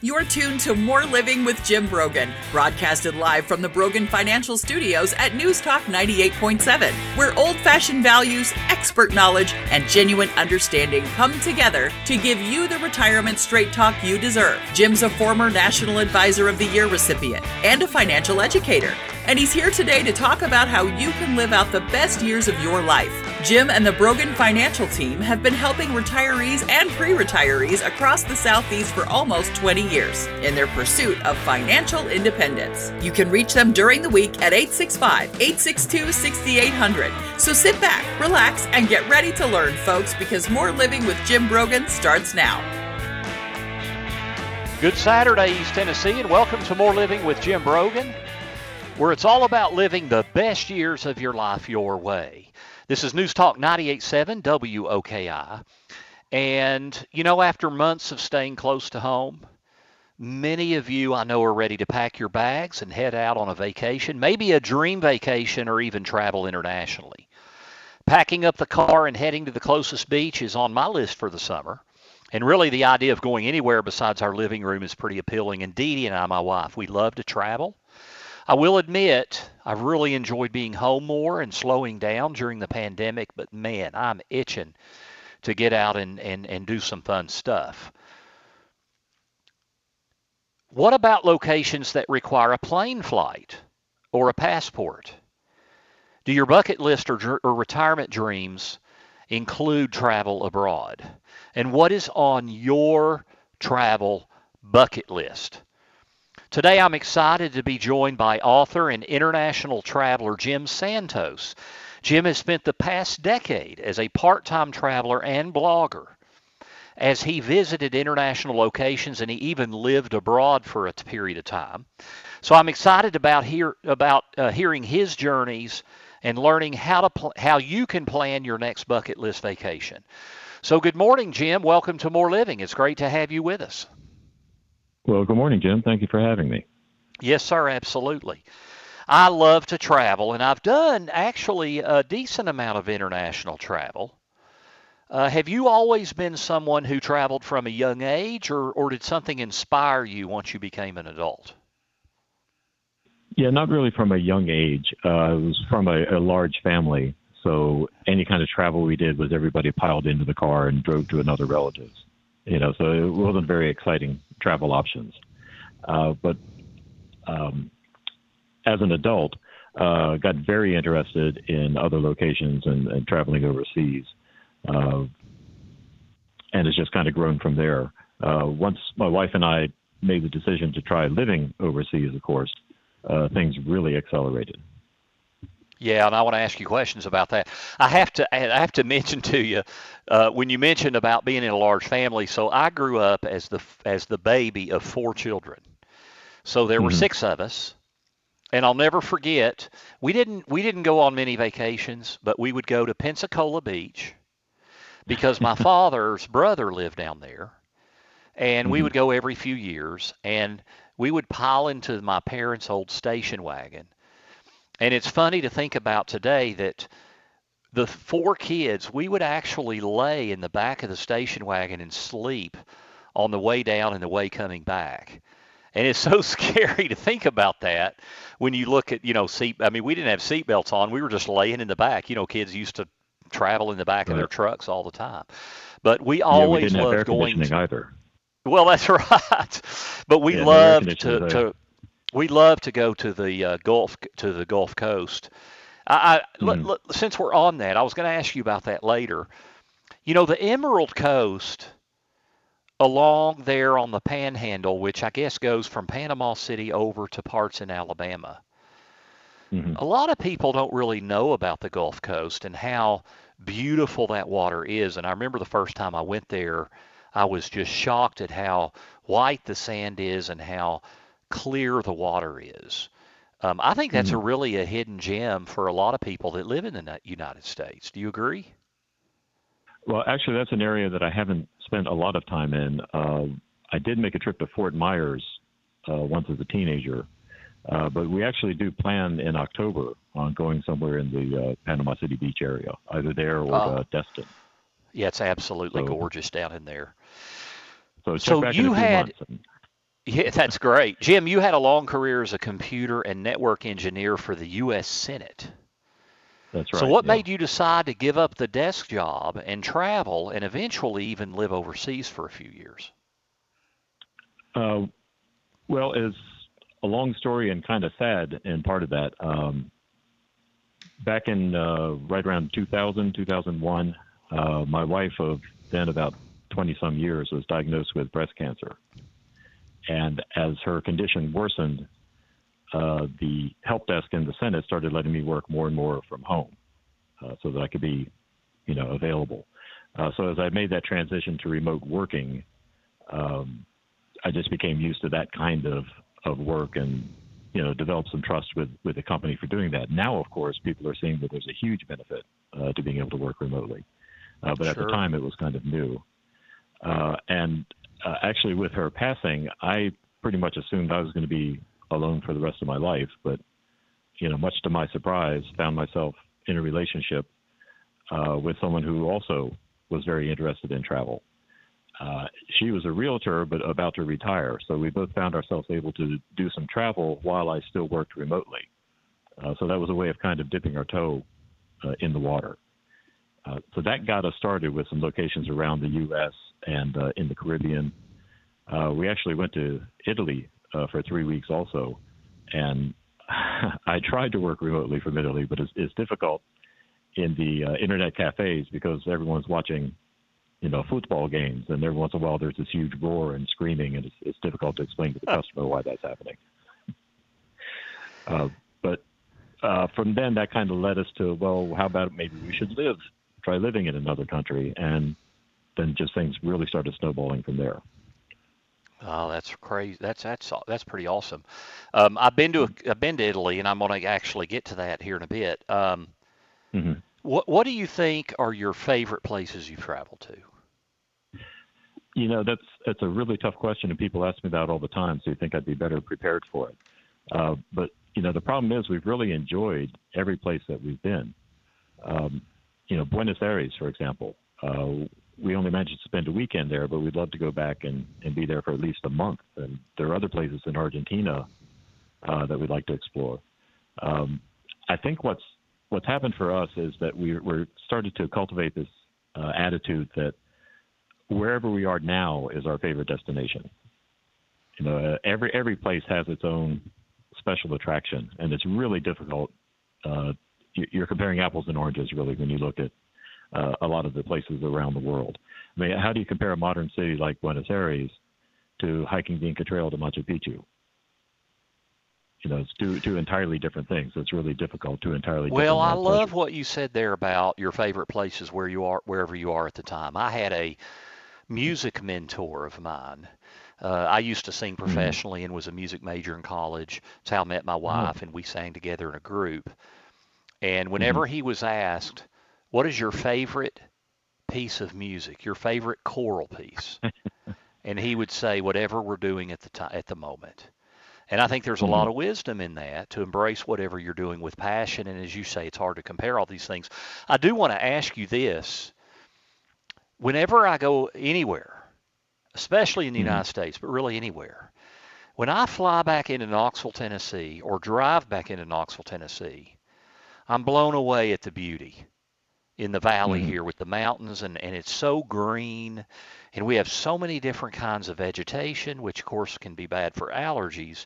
You're tuned to More Living with Jim Brogan, broadcasted live from the Brogan Financial Studios at News Talk 98.7, where old fashioned values, expert knowledge, and genuine understanding come together to give you the retirement straight talk you deserve. Jim's a former National Advisor of the Year recipient and a financial educator and he's here today to talk about how you can live out the best years of your life. Jim and the Brogan Financial Team have been helping retirees and pre retirees across the Southeast for almost 20 years in their pursuit of financial independence. You can reach them during the week at 865 862 6800. So sit back, relax, and get ready to learn, folks, because more living with Jim Brogan starts now. Good Saturday, East Tennessee, and welcome to More Living with Jim Brogan where it's all about living the best years of your life your way. This is News Talk 98.7 WOKI. And, you know, after months of staying close to home, many of you I know are ready to pack your bags and head out on a vacation, maybe a dream vacation or even travel internationally. Packing up the car and heading to the closest beach is on my list for the summer. And really, the idea of going anywhere besides our living room is pretty appealing. And Dee and I, my wife, we love to travel. I will admit, I've really enjoyed being home more and slowing down during the pandemic, but man, I'm itching to get out and, and, and do some fun stuff. What about locations that require a plane flight or a passport? Do your bucket list or, or retirement dreams include travel abroad? And what is on your travel bucket list? Today I'm excited to be joined by author and international traveler Jim Santos. Jim has spent the past decade as a part time traveler and blogger. As he visited international locations and he even lived abroad for a period of time. So I'm excited about hear about uh, hearing his journeys and learning how to pl- how you can plan your next bucket list vacation. So good morning, Jim. Welcome to More Living. It's great to have you with us. Well, good morning, Jim. Thank you for having me. Yes, sir, absolutely. I love to travel, and I've done actually a decent amount of international travel. Uh, have you always been someone who traveled from a young age, or, or did something inspire you once you became an adult? Yeah, not really from a young age. Uh, it was from a, a large family, so any kind of travel we did was everybody piled into the car and drove to another relative's. You know, so it wasn't very exciting travel options. Uh, but um, as an adult, uh, got very interested in other locations and, and traveling overseas, uh, and it's just kind of grown from there. Uh, once my wife and I made the decision to try living overseas, of course, uh, things really accelerated. Yeah, and I want to ask you questions about that. I have to I have to mention to you uh, when you mentioned about being in a large family. So I grew up as the as the baby of four children. So there were mm-hmm. six of us, and I'll never forget. We didn't we didn't go on many vacations, but we would go to Pensacola Beach because my father's brother lived down there, and mm-hmm. we would go every few years, and we would pile into my parents' old station wagon and it's funny to think about today that the four kids, we would actually lay in the back of the station wagon and sleep on the way down and the way coming back. And it's so scary to think about that when you look at, you know, seat. I mean, we didn't have seatbelts on. We were just laying in the back. You know, kids used to travel in the back right. of their trucks all the time. But we always yeah, we loved going. either. Well, that's right. But we yeah, loved to, to we love to go to the uh, Gulf to the Gulf Coast. I, I mm. since we're on that, I was going to ask you about that later. You know, the Emerald Coast along there on the Panhandle, which I guess goes from Panama City over to parts in Alabama. Mm-hmm. A lot of people don't really know about the Gulf Coast and how beautiful that water is. And I remember the first time I went there, I was just shocked at how white the sand is and how clear the water is. Um, I think that's mm-hmm. a really a hidden gem for a lot of people that live in the United States. Do you agree? Well, actually, that's an area that I haven't spent a lot of time in. Uh, I did make a trip to Fort Myers uh, once as a teenager, uh, but we actually do plan in October on going somewhere in the uh, Panama City Beach area, either there or uh, Destin. Yeah, it's absolutely so, gorgeous down in there. So, so you had. And, Yeah, that's great. Jim, you had a long career as a computer and network engineer for the U.S. Senate. That's right. So, what yeah. made you decide to give up the desk job and travel and eventually even live overseas for a few years? Uh, well, it's a long story and kind of sad and part of that. Um, back in uh, right around 2000, 2001, uh, my wife of then about 20 some years was diagnosed with breast cancer. And as her condition worsened, uh, the help desk in the Senate started letting me work more and more from home uh, so that I could be, you know, available. Uh, so as I made that transition to remote working, um, I just became used to that kind of, of work and, you know, developed some trust with, with the company for doing that. Now, of course, people are seeing that there's a huge benefit uh, to being able to work remotely. Uh, but at the time, it was kind of new. Uh, and uh, actually, with her passing, I pretty much assumed I was going to be alone for the rest of my life. But, you know, much to my surprise, found myself in a relationship uh, with someone who also was very interested in travel. Uh, she was a realtor, but about to retire. So we both found ourselves able to do some travel while I still worked remotely. Uh, so that was a way of kind of dipping our toe uh, in the water. Uh, so that got us started with some locations around the U.S. and uh, in the Caribbean. Uh, we actually went to Italy uh, for three weeks also, and I tried to work remotely from Italy, but it's, it's difficult in the uh, internet cafes because everyone's watching, you know, football games, and every once in a while there's this huge roar and screaming, and it's, it's difficult to explain to the customer why that's happening. Uh, but uh, from then, that kind of led us to, well, how about maybe we should live, try living in another country, and then just things really started snowballing from there. Oh, that's crazy. That's that's that's pretty awesome. Um, I've been to a, I've been to Italy, and I'm going to actually get to that here in a bit. Um, hmm what what do you think are your favorite places you've traveled to? You know, that's that's a really tough question, and people ask me that all the time. So you think I'd be better prepared for it. Uh, but you know, the problem is we've really enjoyed every place that we've been. Um, you know, Buenos Aires, for example. Uh, we only managed to spend a weekend there, but we'd love to go back and, and be there for at least a month. And there are other places in Argentina uh, that we'd like to explore. Um, I think what's what's happened for us is that we, we're started to cultivate this uh, attitude that wherever we are now is our favorite destination. You know, uh, every every place has its own special attraction, and it's really difficult. Uh, you- you're comparing apples and oranges, really, when you look at uh, a lot of the places around the world. I mean, how do you compare a modern city like Buenos Aires to hiking the Inca Trail to Machu Picchu? You know, it's two two entirely different things. It's really difficult. Two entirely Well, I love what you said there about your favorite places where you are, wherever you are at the time. I had a music mentor of mine. Uh, I used to sing professionally and was a music major in college. It's how I met my wife, and we sang together in a group. And whenever he was asked, "What is your favorite piece of music? Your favorite choral piece?" and he would say, "Whatever we're doing at the time, at the moment." And I think there's a lot of wisdom in that to embrace whatever you're doing with passion. And as you say, it's hard to compare all these things. I do want to ask you this. Whenever I go anywhere, especially in the Mhm. United States, but really anywhere, when I fly back into Knoxville, Tennessee, or drive back into Knoxville, Tennessee, I'm blown away at the beauty in the valley Mhm. here with the mountains, and, and it's so green. And we have so many different kinds of vegetation, which of course can be bad for allergies.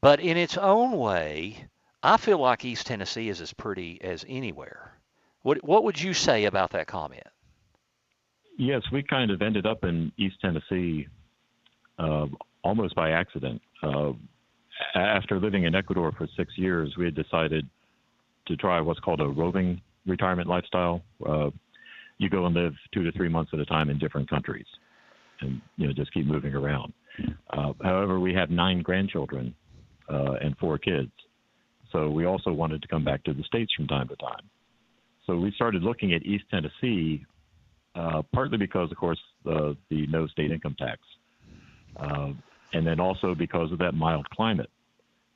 But in its own way, I feel like East Tennessee is as pretty as anywhere. What what would you say about that comment? Yes, we kind of ended up in East Tennessee uh, almost by accident. Uh, after living in Ecuador for six years, we had decided to try what's called a roving retirement lifestyle. Uh, you go and live two to three months at a time in different countries, and you know just keep moving around. Uh, however, we have nine grandchildren uh, and four kids, so we also wanted to come back to the states from time to time. So we started looking at East Tennessee uh, partly because, of course, the the no state income tax, uh, and then also because of that mild climate.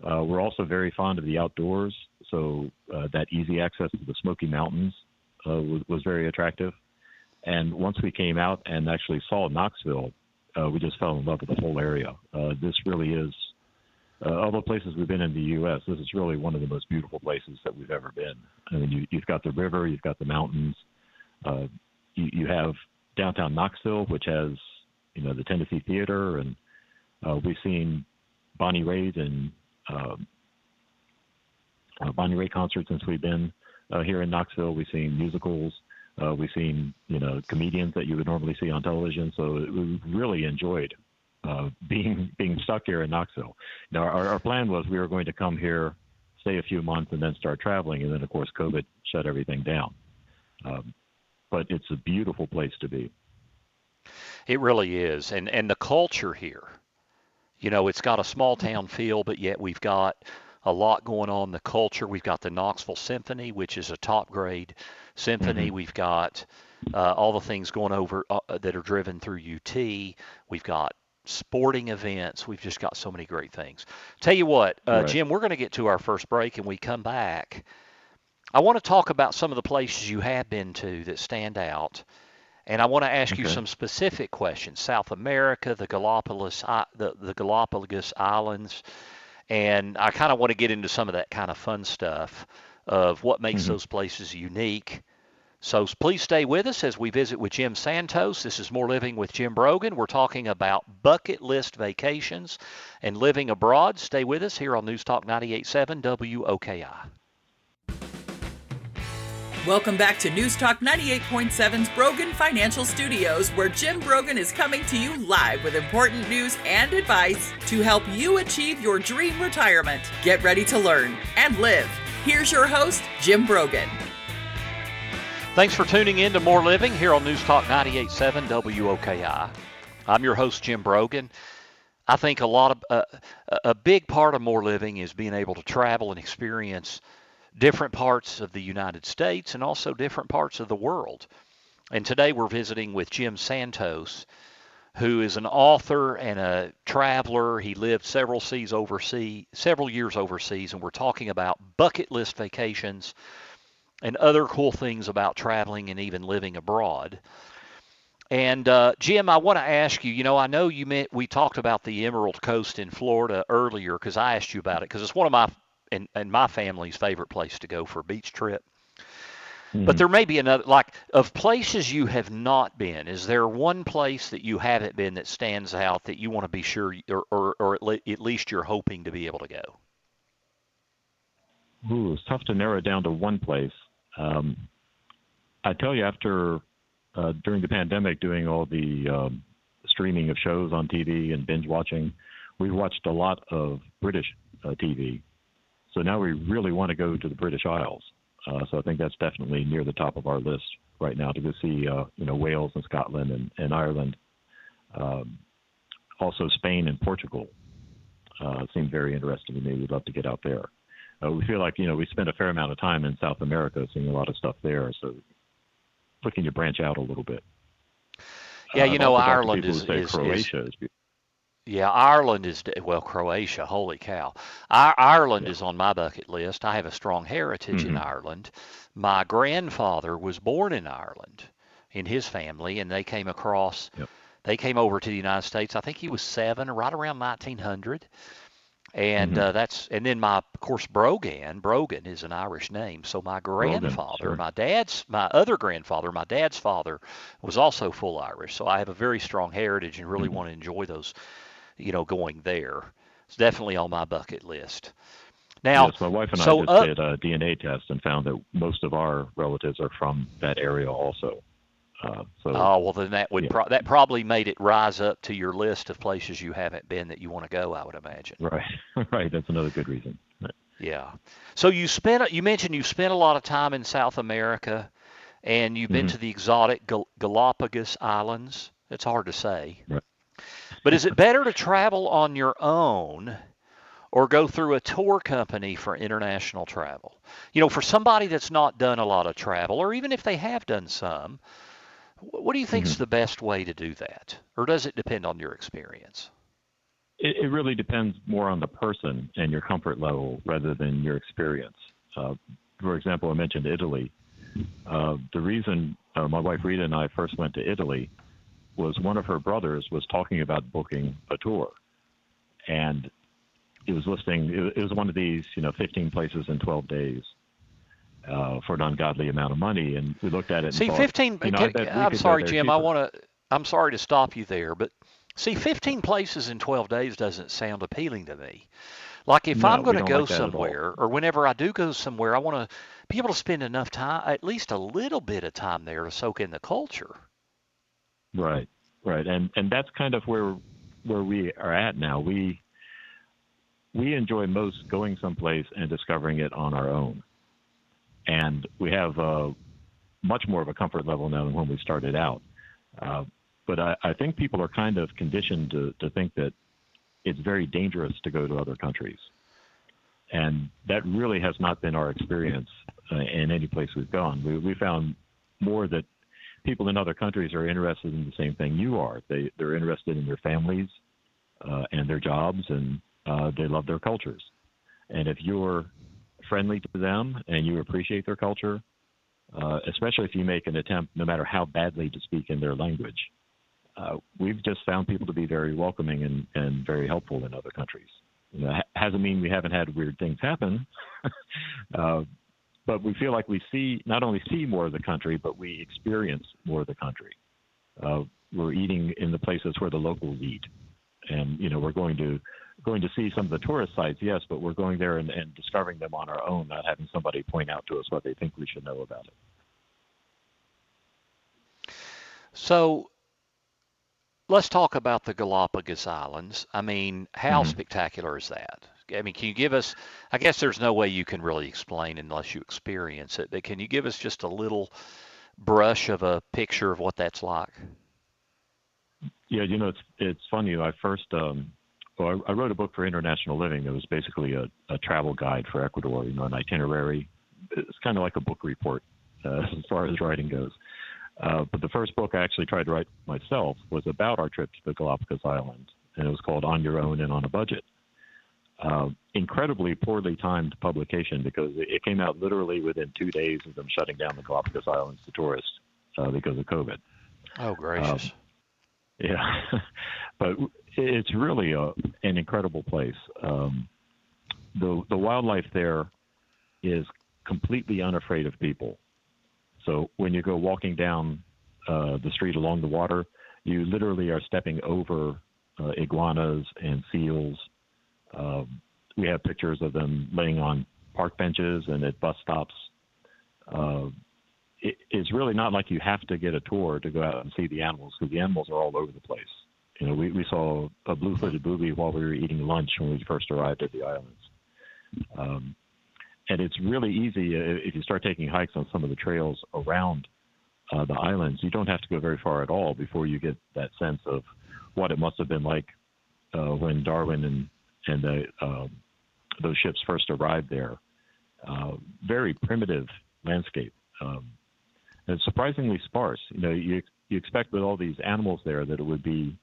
Uh, we're also very fond of the outdoors, so uh, that easy access to the Smoky Mountains uh, was, was very attractive. And once we came out and actually saw Knoxville, uh, we just fell in love with the whole area. Uh, this really is, uh, of the places we've been in the U.S., this is really one of the most beautiful places that we've ever been. I mean, you, you've got the river, you've got the mountains, you, you have downtown Knoxville, which has you know the Tennessee Theater, and we've seen Bonnie Raitt and uh, uh, Bonnie Raitt concerts since we've been uh, here in Knoxville. We've seen musicals. Uh, we've seen you know comedians that you would normally see on television. So we really enjoyed uh, being being stuck here in Knoxville. Now our, our plan was we were going to come here, stay a few months, and then start traveling. And then of course COVID shut everything down. Um, but it's a beautiful place to be. It really is, and and the culture here, you know, it's got a small town feel, but yet we've got a lot going on. The culture, we've got the Knoxville Symphony, which is a top grade symphony. Mm-hmm. We've got uh, all the things going over uh, that are driven through UT. We've got sporting events. We've just got so many great things. Tell you what, uh, Right. Jim, we're going to get to our first break, and we come back. I want to talk about some of the places you have been to that stand out, and I want to ask you some specific questions. South America, the Galapagos, the, the Galapagos Islands, and I kind of want to get into some of that kind of fun stuff of what makes Mhm. those places unique. So please stay with us as we visit with Jim Santos. This is More Living with Jim Brogan. We're talking about bucket list vacations and living abroad. Stay with us here on News Talk 98.7 WOKI. Welcome back to News Talk 98.7's Brogan Financial Studios, where Jim Brogan is coming to you live with important news and advice to help you achieve your dream retirement. Get ready to learn and live. Here's your host, Jim Brogan. Thanks for tuning in to More Living here on News Talk 98.7 WOKI. I'm your host, Jim Brogan. I think a lot of uh, a- a big part of More Living is being able to travel and experience different parts of the United States and also different parts of the world. And today we're visiting with Jim Santos, who is an author and a traveler. He lived several seas overseas, several years overseas, and we're talking about bucket list vacations and other cool things about traveling and even living abroad. And uh, Jim, I want to ask you. You know, I know you meant we talked about the Emerald Coast in Florida earlier because I asked you about it because it's one of my and, and my family's favorite place to go for a beach trip. But Mhm. there may be another like of places you have not been. Is there one place that you haven't been that stands out that you want to be sure, or or, or at, le- at least you're hoping to be able to go? Ooh, it's tough to narrow it down to one place. Um, I tell you, after uh, during the pandemic, doing all the um, streaming of shows on TV and binge watching, we watched a lot of British uh, TV. So now we really want to go to the British Isles. Uh, so I think that's definitely near the top of our list right now to go see, uh, you know, Wales and Scotland and, and Ireland. Um, also, Spain and Portugal uh, seem very interesting to me. We'd love to get out there. Uh, we feel like you know we spent a fair amount of time in South America, seeing a lot of stuff there. So looking to branch out a little bit. Yeah, Uh, you know, Ireland is- is- is- Croatia is, beautiful. Yeah, Ireland is well, Croatia. Holy cow! I, Ireland Yeah. is on my bucket list. I have a strong heritage in Mhm. Ireland. My grandfather was born in Ireland, in his family, and they came across. Yep. They came over to the United States. I think he was seven, right around 1900. And Mhm. uh, that's and then my of course Brogan. Brogan is an Irish name. So my Brogan, grandfather, sure. my dad's, my other grandfather, my dad's father was also full Irish. So I have a very strong heritage and really Mhm. want to enjoy those you know, going there. It's definitely on my bucket list. Now, yes, my wife and so I just up- did a DNA test and found that most of our relatives are from that area also. Uh, so oh well, then that would yeah. pro- that probably made it rise up to your list of places you haven't been that you want to go. I would imagine. right, right. That's another good reason. Right. Yeah. So you spent you mentioned you spent a lot of time in South America, and you've been Mhm. to the exotic Gal- Galapagos Islands. It's hard to say. Right. But is it better to travel on your own or go through a tour company for international travel? You know, for somebody that's not done a lot of travel, or even if they have done some, what do you think is Mhm. the best way to do that? Or does it depend on your experience? It, it really depends more on the person and your comfort level rather than your experience. Uh, for example, I mentioned Italy. Uh, the reason uh, my wife Rita and I first went to Italy was one of her brothers was talking about booking a tour, and it was listing. It was one of these, you know, 15 places in 12 days. Uh, for an ungodly amount of money, and we looked at it. See, thought, 15. You know, can, I'm sorry, Jim. I want to. I'm sorry to stop you there, but see, 15 places in 12 days doesn't sound appealing to me. Like if no, I'm going to like go somewhere, or whenever I do go somewhere, I want to be able to spend enough time, at least a little bit of time there, to soak in the culture. Right, right, and and that's kind of where where we are at now. We we enjoy most going someplace and discovering it on our own and we have uh, much more of a comfort level now than when we started out. Uh, but I, I, think people are kind of conditioned to, to think that it's very dangerous to go to other countries. And that really has not been our experience uh, in any place we've gone. We, we found more that people in other countries are interested in the same thing you are. They, they're interested in their families uh, and their jobs, and uh, they love their cultures. And if you're friendly to them and you appreciate their culture, uh, especially if you make an attempt, no matter how badly, to speak in their language. Uh, we've just found people to be very welcoming and, and very helpful in other countries. You know, ha- hasn't mean we haven't had weird things happen, uh, but we feel like we see not only see more of the country, but we experience more of the country. Uh, we're eating in the places where the locals eat, and you know we're going to going to see some of the tourist sites, yes, but we're going there and, and discovering them on our own, not having somebody point out to us what they think we should know about it. So let's talk about the Galapagos Islands. I mean, how mm-hmm. spectacular is that? I mean, can you give us? I guess there's no way you can really explain unless you experience it. But can you give us just a little brush of a picture of what that's like? Yeah, you know, it's it's funny. I first um, well, I, I wrote a book for International Living that was basically a, a travel guide for Ecuador, you know, an itinerary. It's kind of like a book report uh, as far as writing goes. Uh, but the first book I actually tried to write myself was about our trip to the Galapagos Islands, and it was called On Your Own and on a Budget. Uh, incredibly poorly timed publication because it came out literally within two days of them shutting down the Galapagos Islands to tourists uh, because of COVID. Oh, gracious. Um, yeah, but it's really a, an incredible place. Um, the the wildlife there is completely unafraid of people. So when you go walking down uh, the street along the water, you literally are stepping over uh, iguanas and seals. Um, we have pictures of them laying on park benches and at bus stops. Uh, it, it's really not like you have to get a tour to go out and see the animals because the animals are all over the place. You know, we, we saw a blue-footed booby while we were eating lunch when we first arrived at the islands. Um, and it's really easy uh, if you start taking hikes on some of the trails around uh, the islands. You don't have to go very far at all before you get that sense of what it must have been like uh, when Darwin and and the, um, those ships first arrived there. Uh, very primitive landscape. Um, and surprisingly sparse. You know, you you expect with all these animals there that it would be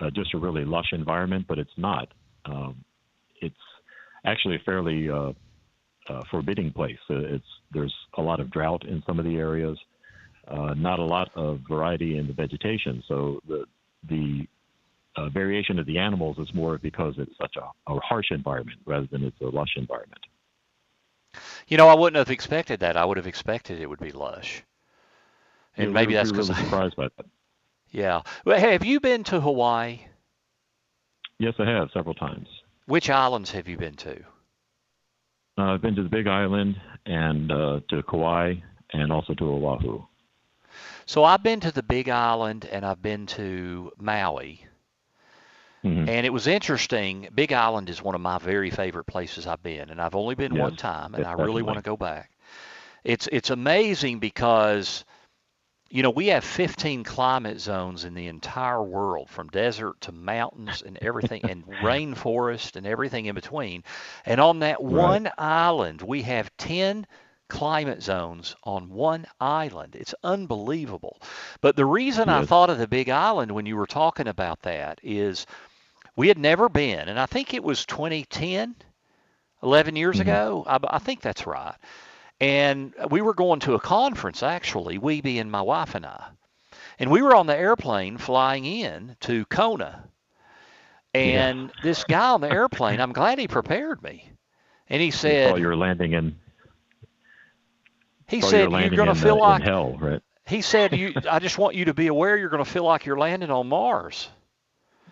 uh, just a really lush environment, but it's not. Um, it's actually a fairly uh, uh, forbidding place. It's there's a lot of drought in some of the areas, uh, not a lot of variety in the vegetation. So the the uh, variation of the animals is more because it's such a, a harsh environment rather than it's a lush environment. You know, I wouldn't have expected that. I would have expected it would be lush. And yeah, maybe that's because really surprised by that. Yeah. Well, hey, have you been to Hawaii? Yes, I have several times. Which islands have you been to? Uh, I've been to the Big Island and uh, to Kauai and also to Oahu. So I've been to the Big Island and I've been to Maui. Mm-hmm. And it was interesting. Big Island is one of my very favorite places I've been, and I've only been yes, one time, and I really want to go back. It's it's amazing because you know, we have 15 climate zones in the entire world, from desert to mountains and everything, and rainforest and everything in between. And on that one island, we have 10 climate zones on one island. It's unbelievable. But the reason I thought of the Big Island when you were talking about that is we had never been, and I think it was 2010, 11 years Mhm. ago. I, I think that's right. And we were going to a conference, actually, we being my wife and I. And we were on the airplane flying in to Kona. And yeah. this guy on the airplane, I'm glad he prepared me. And he said, "While you're landing in." He said you're, you're going to feel like hell, right? He said, "You, I just want you to be aware you're going to feel like you're landing on Mars."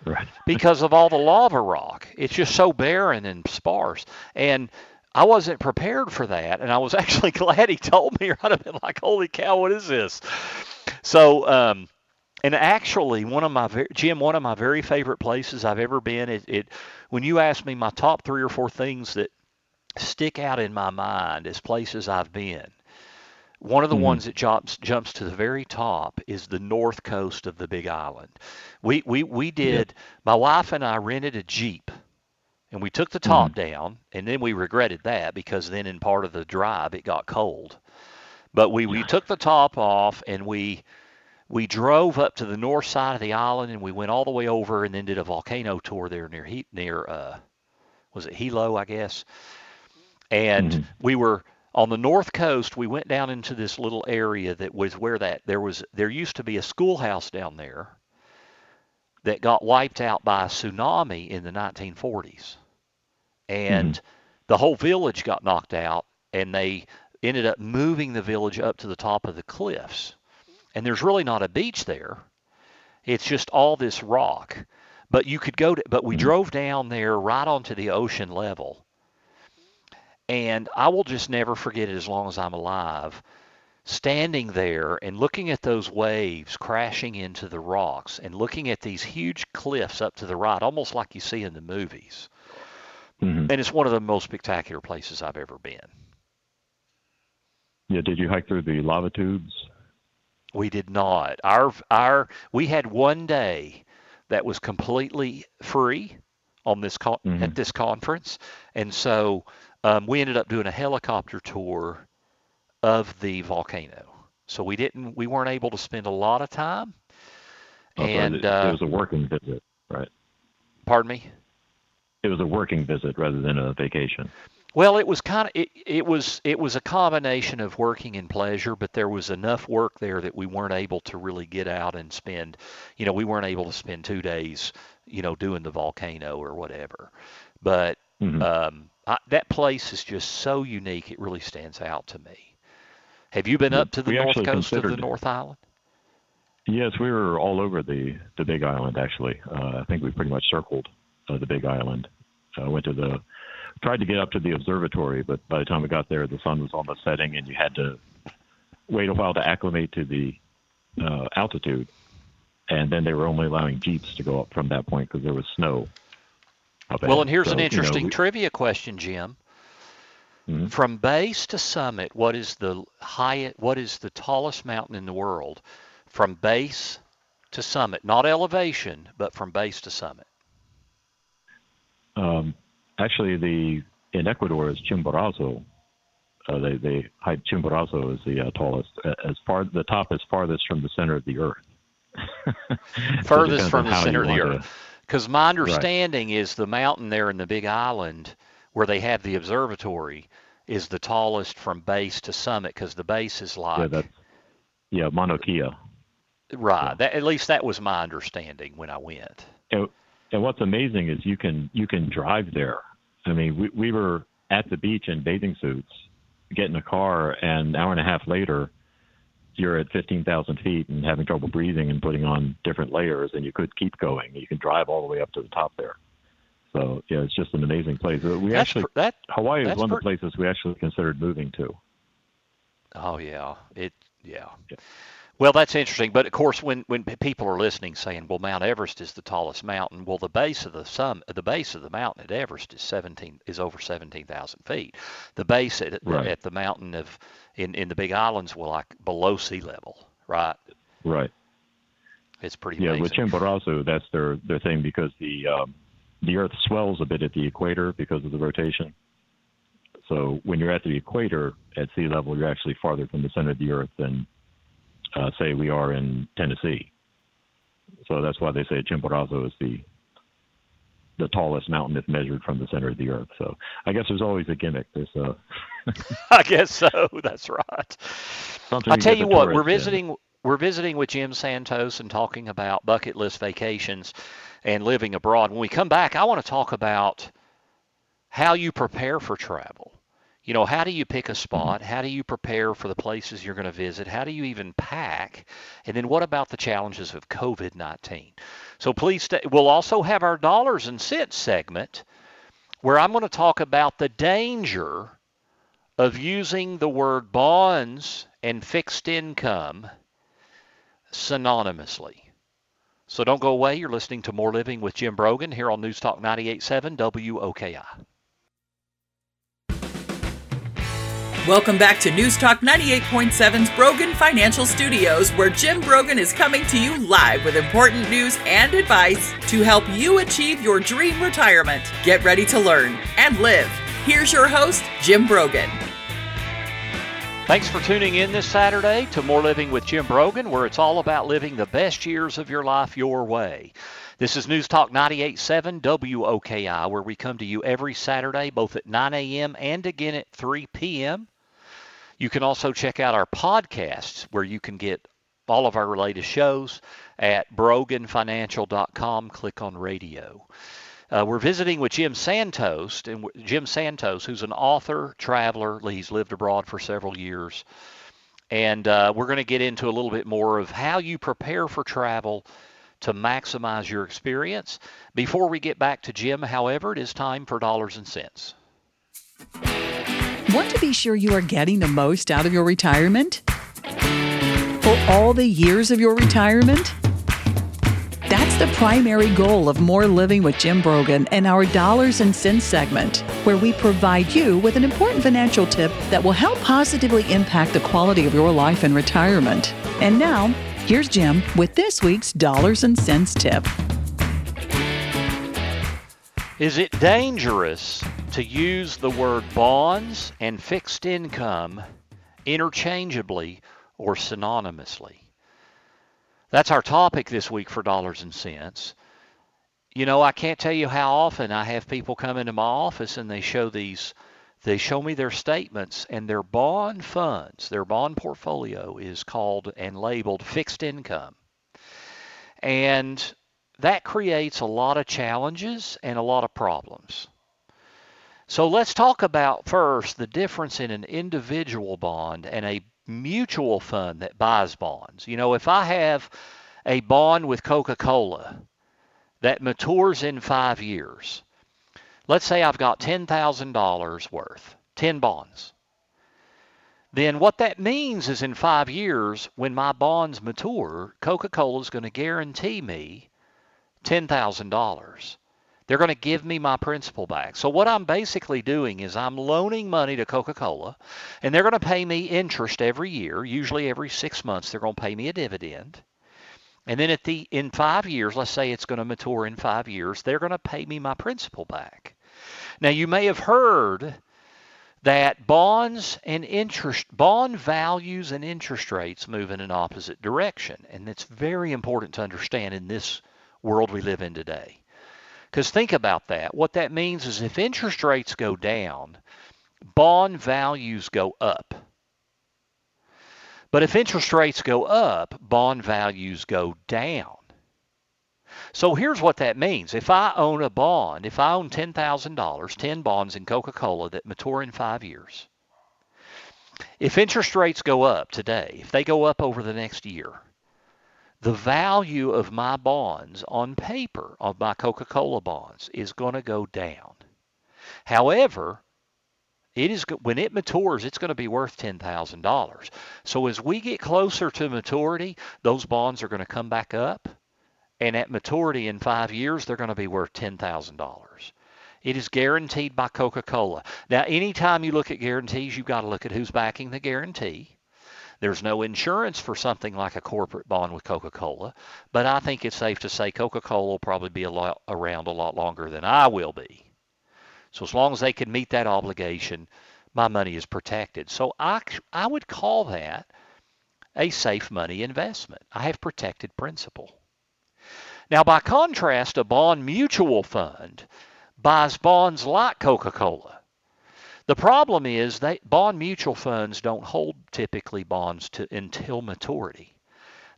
Because of all the lava rock. It's just so barren and sparse. And I wasn't prepared for that, and I was actually glad he told me, I'd have been like, "Holy cow, what is this?" So, um, and actually, one of my Jim, one of my very favorite places I've ever been. It, it when you ask me my top three or four things that stick out in my mind as places I've been. One of the mm-hmm. ones that jumps jumps to the very top is the north coast of the Big Island. We we we did. My wife and I rented a jeep, and we took the top mm-hmm. down, and then we regretted that because then in part of the drive it got cold. But we we took the top off and we we drove up to the north side of the island and we went all the way over and then did a volcano tour there near near uh was it Hilo I guess and mm-hmm. we were on the north coast we went down into this little area that was where that there was there used to be a schoolhouse down there that got wiped out by a tsunami in the 1940s and mm-hmm. the whole village got knocked out and they ended up moving the village up to the top of the cliffs. And there's really not a beach there. It's just all this rock. But you could go to but we mm-hmm. drove down there right onto the ocean level and I will just never forget it as long as I'm alive. Standing there and looking at those waves crashing into the rocks and looking at these huge cliffs up to the right, almost like you see in the movies. Mm-hmm. And it's one of the most spectacular places I've ever been. Yeah, did you hike through the lava tubes? We did not. Our our we had one day that was completely free on this con- mm-hmm. at this conference, and so um, we ended up doing a helicopter tour of the volcano. So we didn't, we weren't able to spend a lot of time. Oh, and it, uh, it was a working visit, right? Pardon me. It was a working visit rather than a vacation. Well, it was kind of it, it was it was a combination of working and pleasure, but there was enough work there that we weren't able to really get out and spend, you know, we weren't able to spend two days, you know, doing the volcano or whatever. But mm-hmm. um, I, that place is just so unique. It really stands out to me. Have you been up to the north coast of the North Island? Yes, we were all over the the Big Island. Actually, uh, I think we pretty much circled uh, the Big Island. Uh, went to the tried to get up to the observatory, but by the time we got there, the sun was almost setting, and you had to wait a while to acclimate to the uh, altitude. And then they were only allowing jeeps to go up from that point because there was snow. Well, and here's so, an interesting you know, we, trivia question, Jim. Mm-hmm. From base to summit, what is the highest? What is the tallest mountain in the world? From base to summit, not elevation, but from base to summit. Um, actually, the in Ecuador is Chimborazo. Uh, they they height Chimborazo is the uh, tallest. As far the top is farthest from the center of the earth. Furthest from the center of the earth. To, because my understanding right. is the mountain there in the Big Island where they have the observatory is the tallest from base to summit because the base is like yeah, that's, yeah Mauna Kea. Right. Yeah. That, at least that was my understanding when I went. And, and what's amazing is you can you can drive there. I mean, we we were at the beach in bathing suits, get in a car, and an hour and a half later, you're at 15,000 feet and having trouble breathing and putting on different layers, and you could keep going. You can drive all the way up to the top there. So yeah, it's just an amazing place. Uh, we that's actually that Hawaii is one of the places we actually considered moving to. Oh yeah, it yeah. yeah. Well, that's interesting. But of course, when when people are listening, saying, "Well, Mount Everest is the tallest mountain," well, the base of the sum, the base of the mountain at Everest is 17 is over 17,000 feet. The base at, right. at the mountain of in in the Big Islands will like below sea level, right? Right. It's pretty. Yeah, amazing. with Chimborazo, that's their their thing because the um, the Earth swells a bit at the equator because of the rotation. So when you're at the equator at sea level, you're actually farther from the center of the Earth than uh, say we are in Tennessee. So that's why they say Chimborazo is the the tallest mountain if measured from the center of the earth. So I guess there's always a gimmick. There's a I guess so. That's right. I tell you what, we're visiting. we're visiting with Jim Santos and talking about bucket list vacations and living abroad. When we come back, I want to talk about how you prepare for travel. You know, how do you pick a mm-hmm. spot? How do you prepare for the places you're going to visit? How do you even pack? And then what about the challenges of COVID 19? So please stay. We'll also have our dollars and cents segment where I'm going to talk about the danger of using the word bonds and fixed income synonymously. So don't go away. You're listening to More Living with Jim Brogan here on News Talk 98.7 WOKI. Welcome back to News Talk 98.7's Brogan Financial Studios, where Jim Brogan is coming to you live with important news and advice to help you achieve your dream retirement. Get ready to learn and live. Here's your host, Jim Brogan. Thanks for tuning in this Saturday to More Living with Jim Brogan, where it's all about living the best years of your life your way. This is News Talk 98.7 WOKI, where we come to you every Saturday, both at 9 a.m. and again at 3 p.m. You can also check out our podcasts where you can get all of our latest shows at broganfinancial.com. Click on radio. Uh, we're visiting with Jim Santos, and Jim Santos, who's an author, traveler. He's lived abroad for several years, and uh, we're going to get into a little bit more of how you prepare for travel to maximize your experience. Before we get back to Jim, however, it is time for dollars and cents. Want to be sure you are getting the most out of your retirement? For all the years of your retirement? That's the primary goal of More Living with Jim Brogan and our Dollars and Cents segment, where we provide you with an important financial tip that will help positively impact the quality of your life in retirement. And now, here's Jim with this week's Dollars and Cents tip. Is it dangerous to use the word bonds and fixed income interchangeably or synonymously. That's our topic this week for Dollars and Cents. You know, I can't tell you how often I have people come into my office and they show these they show me their statements and their bond funds, their bond portfolio is called and labeled fixed income. And that creates a lot of challenges and a lot of problems. So let's talk about first the difference in an individual bond and a mutual fund that buys bonds. You know, if I have a bond with Coca Cola that matures in five years, let's say I've got $10,000 worth, 10 bonds. Then what that means is in five years, when my bonds mature, Coca Cola is going to guarantee me $10,000. They're going to give me my principal back. So what I'm basically doing is I'm loaning money to Coca-Cola, and they're going to pay me interest every year. Usually every six months, they're going to pay me a dividend. And then at the in five years, let's say it's going to mature in five years, they're going to pay me my principal back. Now you may have heard that bonds and interest bond values and interest rates move in an opposite direction, and it's very important to understand in this world we live in today. Because think about that. What that means is if interest rates go down, bond values go up. But if interest rates go up, bond values go down. So here's what that means. If I own a bond, if I own $10,000, 10 bonds in Coca Cola that mature in five years, if interest rates go up today, if they go up over the next year, the value of my bonds on paper, of my Coca Cola bonds, is going to go down. However, it is when it matures, it's going to be worth ten thousand dollars. So as we get closer to maturity, those bonds are going to come back up, and at maturity in five years, they're going to be worth ten thousand dollars. It is guaranteed by Coca-Cola. Now, anytime you look at guarantees, you've got to look at who's backing the guarantee. There's no insurance for something like a corporate bond with Coca-Cola, but I think it's safe to say Coca-Cola will probably be a lot, around a lot longer than I will be. So as long as they can meet that obligation, my money is protected. So I, I would call that a safe money investment. I have protected principal. Now, by contrast, a bond mutual fund buys bonds like Coca-Cola. The problem is that bond mutual funds don't hold typically bonds to, until maturity.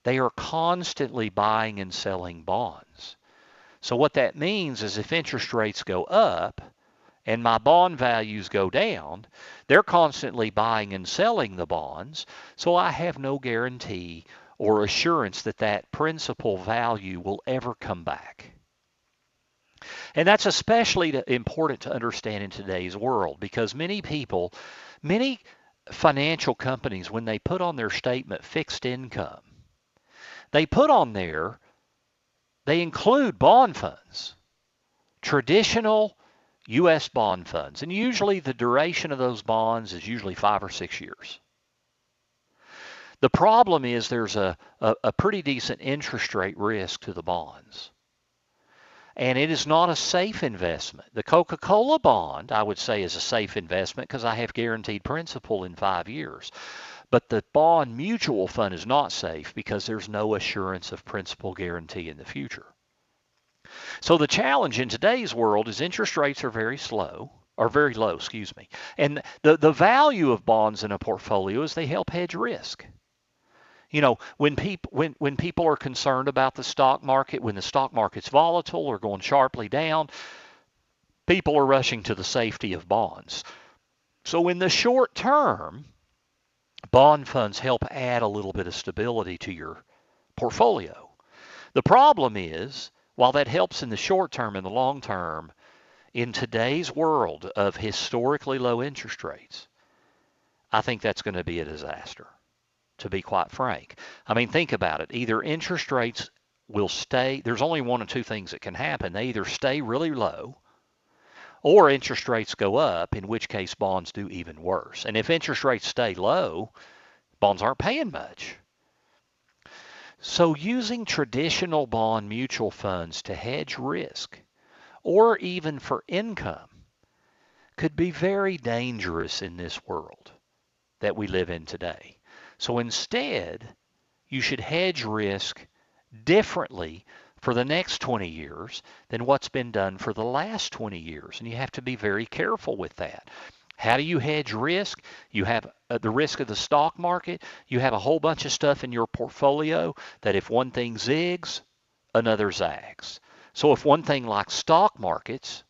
they are constantly buying and selling bonds. So what that means is if interest rates go up and my bond values go down, they're constantly buying and selling the bonds, so I have no guarantee or assurance that that principal value will ever come back. And that's especially important to understand in today's world because many people, many financial companies, when they put on their statement fixed income, they put on there, they include bond funds, traditional U.S. bond funds. And usually the duration of those bonds is usually five or six years. The problem is there's a, a, a pretty decent interest rate risk to the bonds and it is not a safe investment. The Coca Cola bond, I would say, is a safe investment because I have guaranteed principal in five years. But the bond mutual fund is not safe because there's no assurance of principal guarantee in the future. So the challenge in today's world is interest rates are very slow, or very low, excuse me. And the, the value of bonds in a portfolio is they help hedge risk. You know, when people when when people are concerned about the stock market, when the stock market's volatile or going sharply down, people are rushing to the safety of bonds. So in the short term, bond funds help add a little bit of stability to your portfolio. The problem is, while that helps in the short term and the long term, in today's world of historically low interest rates, I think that's going to be a disaster to be quite frank. I mean, think about it. Either interest rates will stay, there's only one or two things that can happen. They either stay really low or interest rates go up, in which case bonds do even worse. And if interest rates stay low, bonds aren't paying much. So using traditional bond mutual funds to hedge risk or even for income could be very dangerous in this world that we live in today. So instead, you should hedge risk differently for the next 20 years than what's been done for the last 20 years. And you have to be very careful with that. How do you hedge risk? You have uh, the risk of the stock market. You have a whole bunch of stuff in your portfolio that if one thing zigs, another zags. So if one thing like stock markets,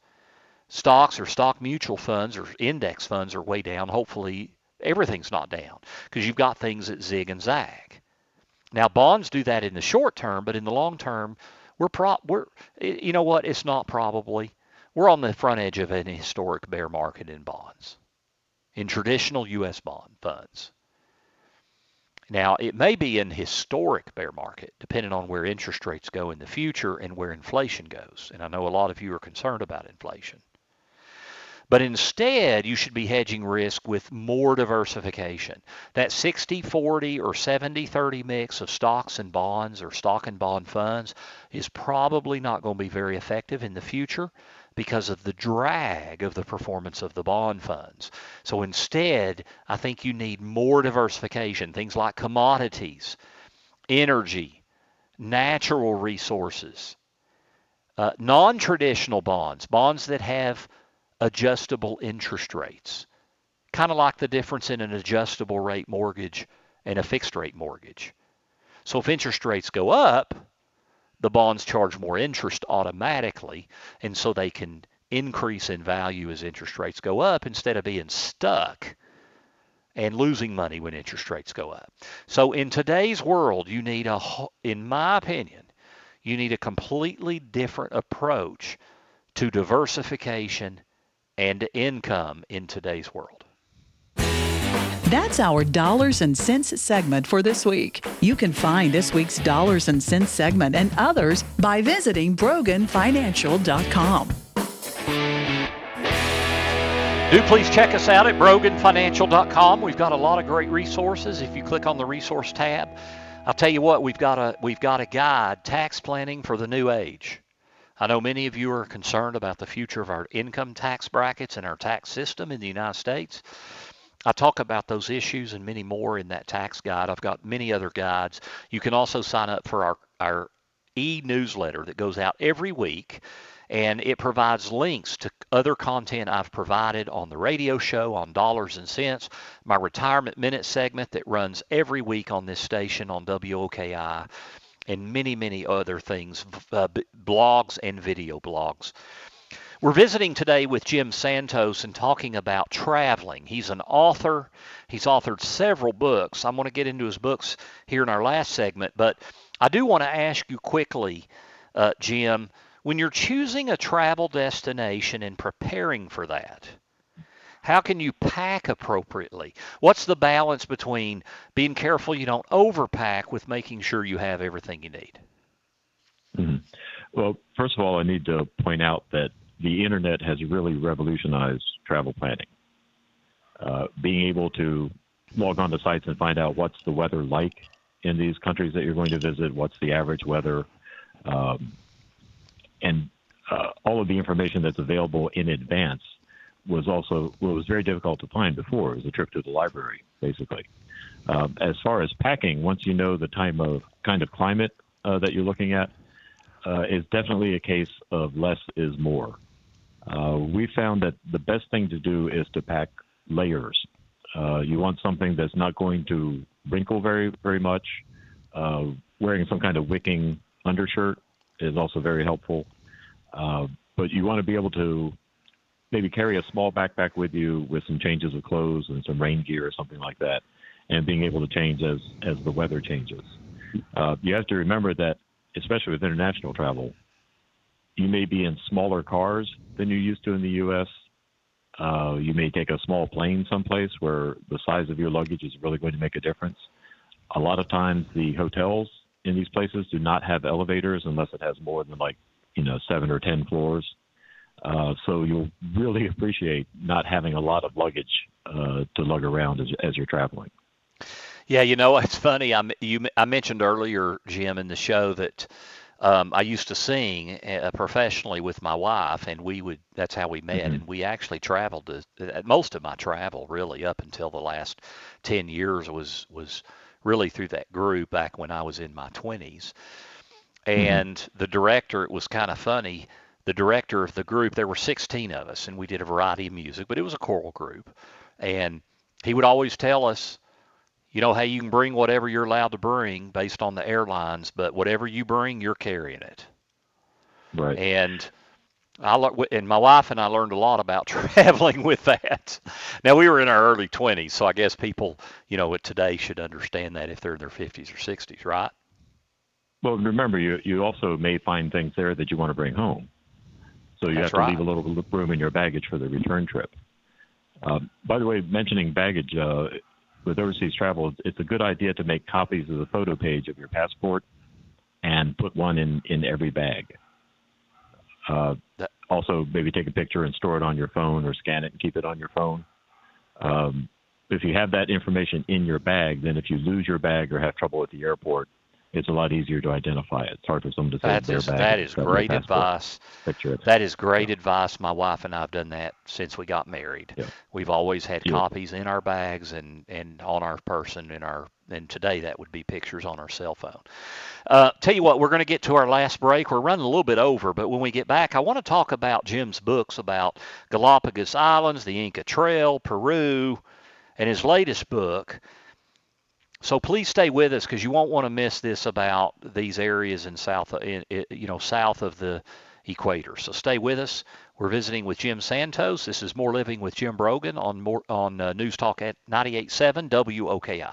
stocks or stock mutual funds or index funds are way down, hopefully everything's not down because you've got things that zig and zag. Now bonds do that in the short term, but in the long term, we're pro- we're you know what? It's not probably. We're on the front edge of an historic bear market in bonds, in traditional U.S. bond funds. Now, it may be an historic bear market, depending on where interest rates go in the future and where inflation goes. And I know a lot of you are concerned about inflation. But instead, you should be hedging risk with more diversification. That 60 40 or 70 30 mix of stocks and bonds or stock and bond funds is probably not going to be very effective in the future because of the drag of the performance of the bond funds. So instead, I think you need more diversification, things like commodities, energy, natural resources, uh, non traditional bonds, bonds that have adjustable interest rates, kind of like the difference in an adjustable rate mortgage and a fixed rate mortgage. So if interest rates go up, the bonds charge more interest automatically, and so they can increase in value as interest rates go up instead of being stuck and losing money when interest rates go up. So in today's world, you need a, in my opinion, you need a completely different approach to diversification and income in today's world. That's our Dollars and Cents segment for this week. You can find this week's Dollars and Cents segment and others by visiting BroganFinancial.com. Do please check us out at BroganFinancial.com. We've got a lot of great resources. If you click on the resource tab, I'll tell you what, we've got a we've got a guide, tax planning for the new age. I know many of you are concerned about the future of our income tax brackets and our tax system in the United States. I talk about those issues and many more in that tax guide. I've got many other guides. You can also sign up for our, our e-newsletter that goes out every week and it provides links to other content I've provided on the radio show on Dollars and Cents, my retirement minute segment that runs every week on this station on WOKI, and many, many other things, uh, blogs and video blogs. We're visiting today with Jim Santos and talking about traveling. He's an author. He's authored several books. I'm going to get into his books here in our last segment, but I do want to ask you quickly, uh, Jim, when you're choosing a travel destination and preparing for that, how can you pack appropriately? What's the balance between being careful you don't overpack with making sure you have everything you need? Mm-hmm. Well, first of all, I need to point out that the internet has really revolutionized travel planning. Uh, being able to log on to sites and find out what's the weather like in these countries that you're going to visit, what's the average weather, um, and uh, all of the information that's available in advance was also well, was very difficult to find before. Was a trip to the library, basically. Um, as far as packing, once you know the time of kind of climate uh, that you're looking at, uh, is definitely a case of less is more. Uh, we found that the best thing to do is to pack layers. Uh, you want something that's not going to wrinkle very very much. Uh, wearing some kind of wicking undershirt is also very helpful. Uh, but you want to be able to maybe carry a small backpack with you with some changes of clothes and some rain gear or something like that, and being able to change as as the weather changes. Uh, you have to remember that, especially with international travel, you may be in smaller cars than you're used to in the U.S. Uh, you may take a small plane someplace where the size of your luggage is really going to make a difference. A lot of times, the hotels in these places do not have elevators unless it has more than like you know seven or ten floors. Uh, so you'll really appreciate not having a lot of luggage uh, to lug around as, as you're traveling. Yeah, you know it's funny. I you I mentioned earlier, Jim, in the show that um, I used to sing uh, professionally with my wife, and we would. That's how we met, mm-hmm. and we actually traveled. To, most of my travel, really, up until the last ten years, was was really through that group back when I was in my 20s. Mm-hmm. And mm-hmm. the director, it was kind of funny. The director of the group, there were 16 of us, and we did a variety of music, but it was a choral group. And he would always tell us, you know, hey, you can bring whatever you're allowed to bring based on the airlines, but whatever you bring, you're carrying it. Right. And I and my wife and I learned a lot about traveling with that. Now we were in our early 20s, so I guess people, you know, today should understand that if they're in their 50s or 60s, right? Well, remember, you you also may find things there that you want to bring home, so you That's have to right. leave a little room in your baggage for the return trip. Uh, by the way, mentioning baggage uh, with overseas travel, it's a good idea to make copies of the photo page of your passport and put one in in every bag. Uh, also, maybe take a picture and store it on your phone or scan it and keep it on your phone. Um, if you have that information in your bag, then if you lose your bag or have trouble at the airport, it's a lot easier to identify it. It's hard for someone to say That's their bag. that is great advice. That is great advice. My wife and I have done that since we got married. Yeah. We've always had Yeah. copies in our bags and, and on our person in our and today that would be pictures on our cell phone. Uh, tell you what, we're going to get to our last break. We're running a little bit over, but when we get back, I want to talk about Jim's books about Galapagos Islands, the Inca Trail, Peru, and his latest book. So please stay with us because you won't want to miss this about these areas in south, in, you know, south of the equator. So stay with us. We're visiting with Jim Santos. This is More Living with Jim Brogan on more, on uh, News Talk at 98.7 WOKI.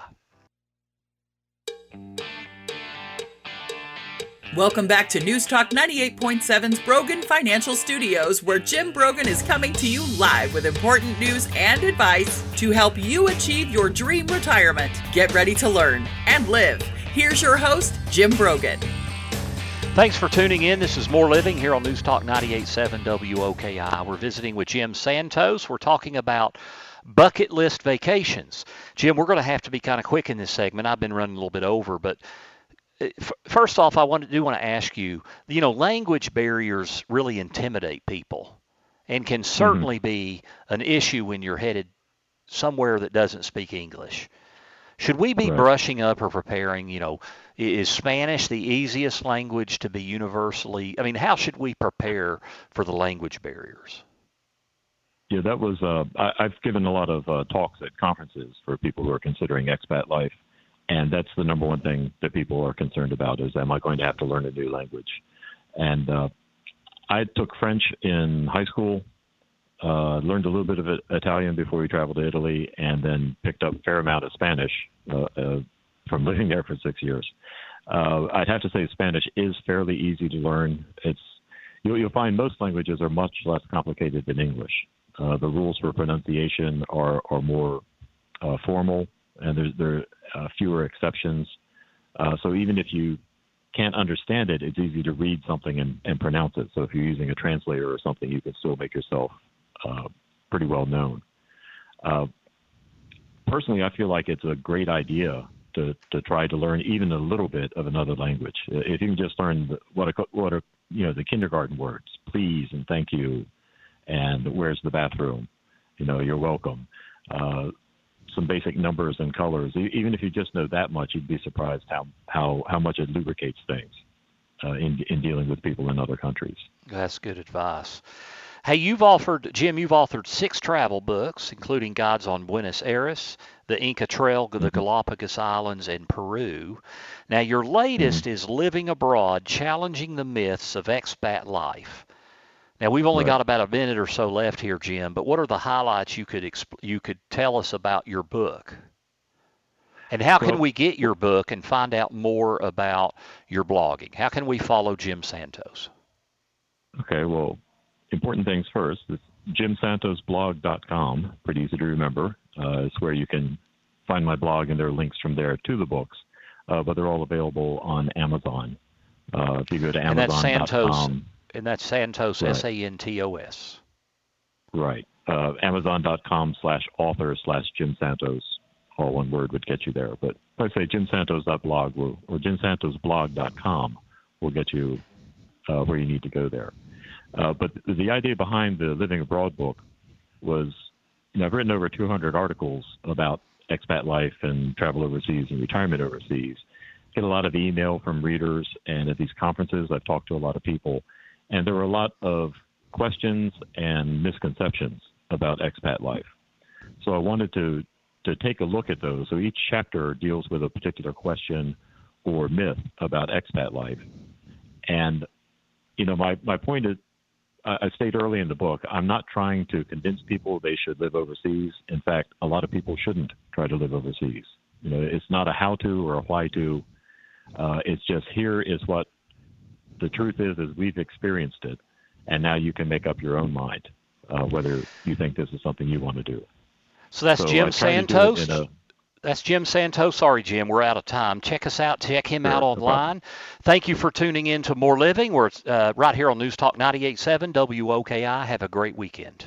Welcome back to News Talk 98.7's Brogan Financial Studios, where Jim Brogan is coming to you live with important news and advice to help you achieve your dream retirement. Get ready to learn and live. Here's your host, Jim Brogan. Thanks for tuning in. This is More Living here on News Talk 98.7 WOKI. We're visiting with Jim Santos. We're talking about bucket list vacations. Jim, we're going to have to be kind of quick in this segment. I've been running a little bit over, but first off, I want to, do want to ask you, you know, language barriers really intimidate people and can Mm-hmm. certainly be an issue when you're headed somewhere that doesn't speak English. Should we be Right. brushing up or preparing? You know, is Spanish the easiest language to be universally? I mean, how should we prepare for the language barriers? Yeah, that was. Uh, I, I've given a lot of uh, talks at conferences for people who are considering expat life, and that's the number one thing that people are concerned about: is am I going to have to learn a new language? And uh, I took French in high school, uh, learned a little bit of Italian before we traveled to Italy, and then picked up a fair amount of Spanish uh, uh, from living there for six years. Uh, I'd have to say Spanish is fairly easy to learn. It's you'll, you'll find most languages are much less complicated than English. Uh, the rules for pronunciation are are more uh, formal, and there's there are uh, fewer exceptions. Uh, so even if you can't understand it, it's easy to read something and, and pronounce it. So if you're using a translator or something, you can still make yourself uh, pretty well known. Uh, personally, I feel like it's a great idea to, to try to learn even a little bit of another language. If you can just learn the- what are, what are you know the kindergarten words, please and thank you, and where's the bathroom, you know, you're welcome. Uh, some basic numbers and colors. Even if you just know that much, you'd be surprised how how how much it lubricates things uh, in in dealing with people in other countries. That's good advice. Hey, you've offered, Jim, you've authored six travel books, including guides on Buenos Aires, the Inca Trail, the Galapagos Islands, and Peru. Now, your latest is Living Abroad Challenging the Myths of Expat Life. Now, we've only Right. got about a minute or so left here, Jim, but what are the highlights you could exp- you could tell us about your book? And how can we get your book and find out more about your blogging? How can we follow Jim Santos? Okay, well, important things first. It's jimsantosblog.com. Pretty easy to remember. Uh, it's where you can find my blog, and there are links from there to the books. Uh, but they're all available on Amazon. Uh, if you go to And that's Santos. And that's Santos, Right. S A N T O S. right? Uh, Amazon.com slash author slash Jim Santos. All one word would get you there. But if I say jimsantos.blog will, or jimsantosblog.com will get you uh, where you need to go there. Uh, but the idea behind the Living Abroad book was, you know, I've written over 200 articles about expat life and travel overseas and retirement overseas. Get a lot of email from readers, and at these conferences, I've talked to a lot of people, and there were a lot of questions and misconceptions about expat life. So I wanted to to take a look at those. So each chapter deals with a particular question or myth about expat life, and you know, my my point is, I stated early in the book, I'm not trying to convince people they should live overseas. In fact, a lot of people shouldn't try to live overseas. You know, it's not a how-to or a why-to. Uh, it's just here is what the truth is, is we've experienced it, and now you can make up your own mind uh, whether you think this is something you want to do. So that's So Jim to Santos. That's Jim Santos. Sorry, Jim, we're out of time. Check us out. Check him Sure, out no online. Thank you for tuning in to More Living. We're uh, right here on News Talk 98.7 WOKI. Have a great weekend.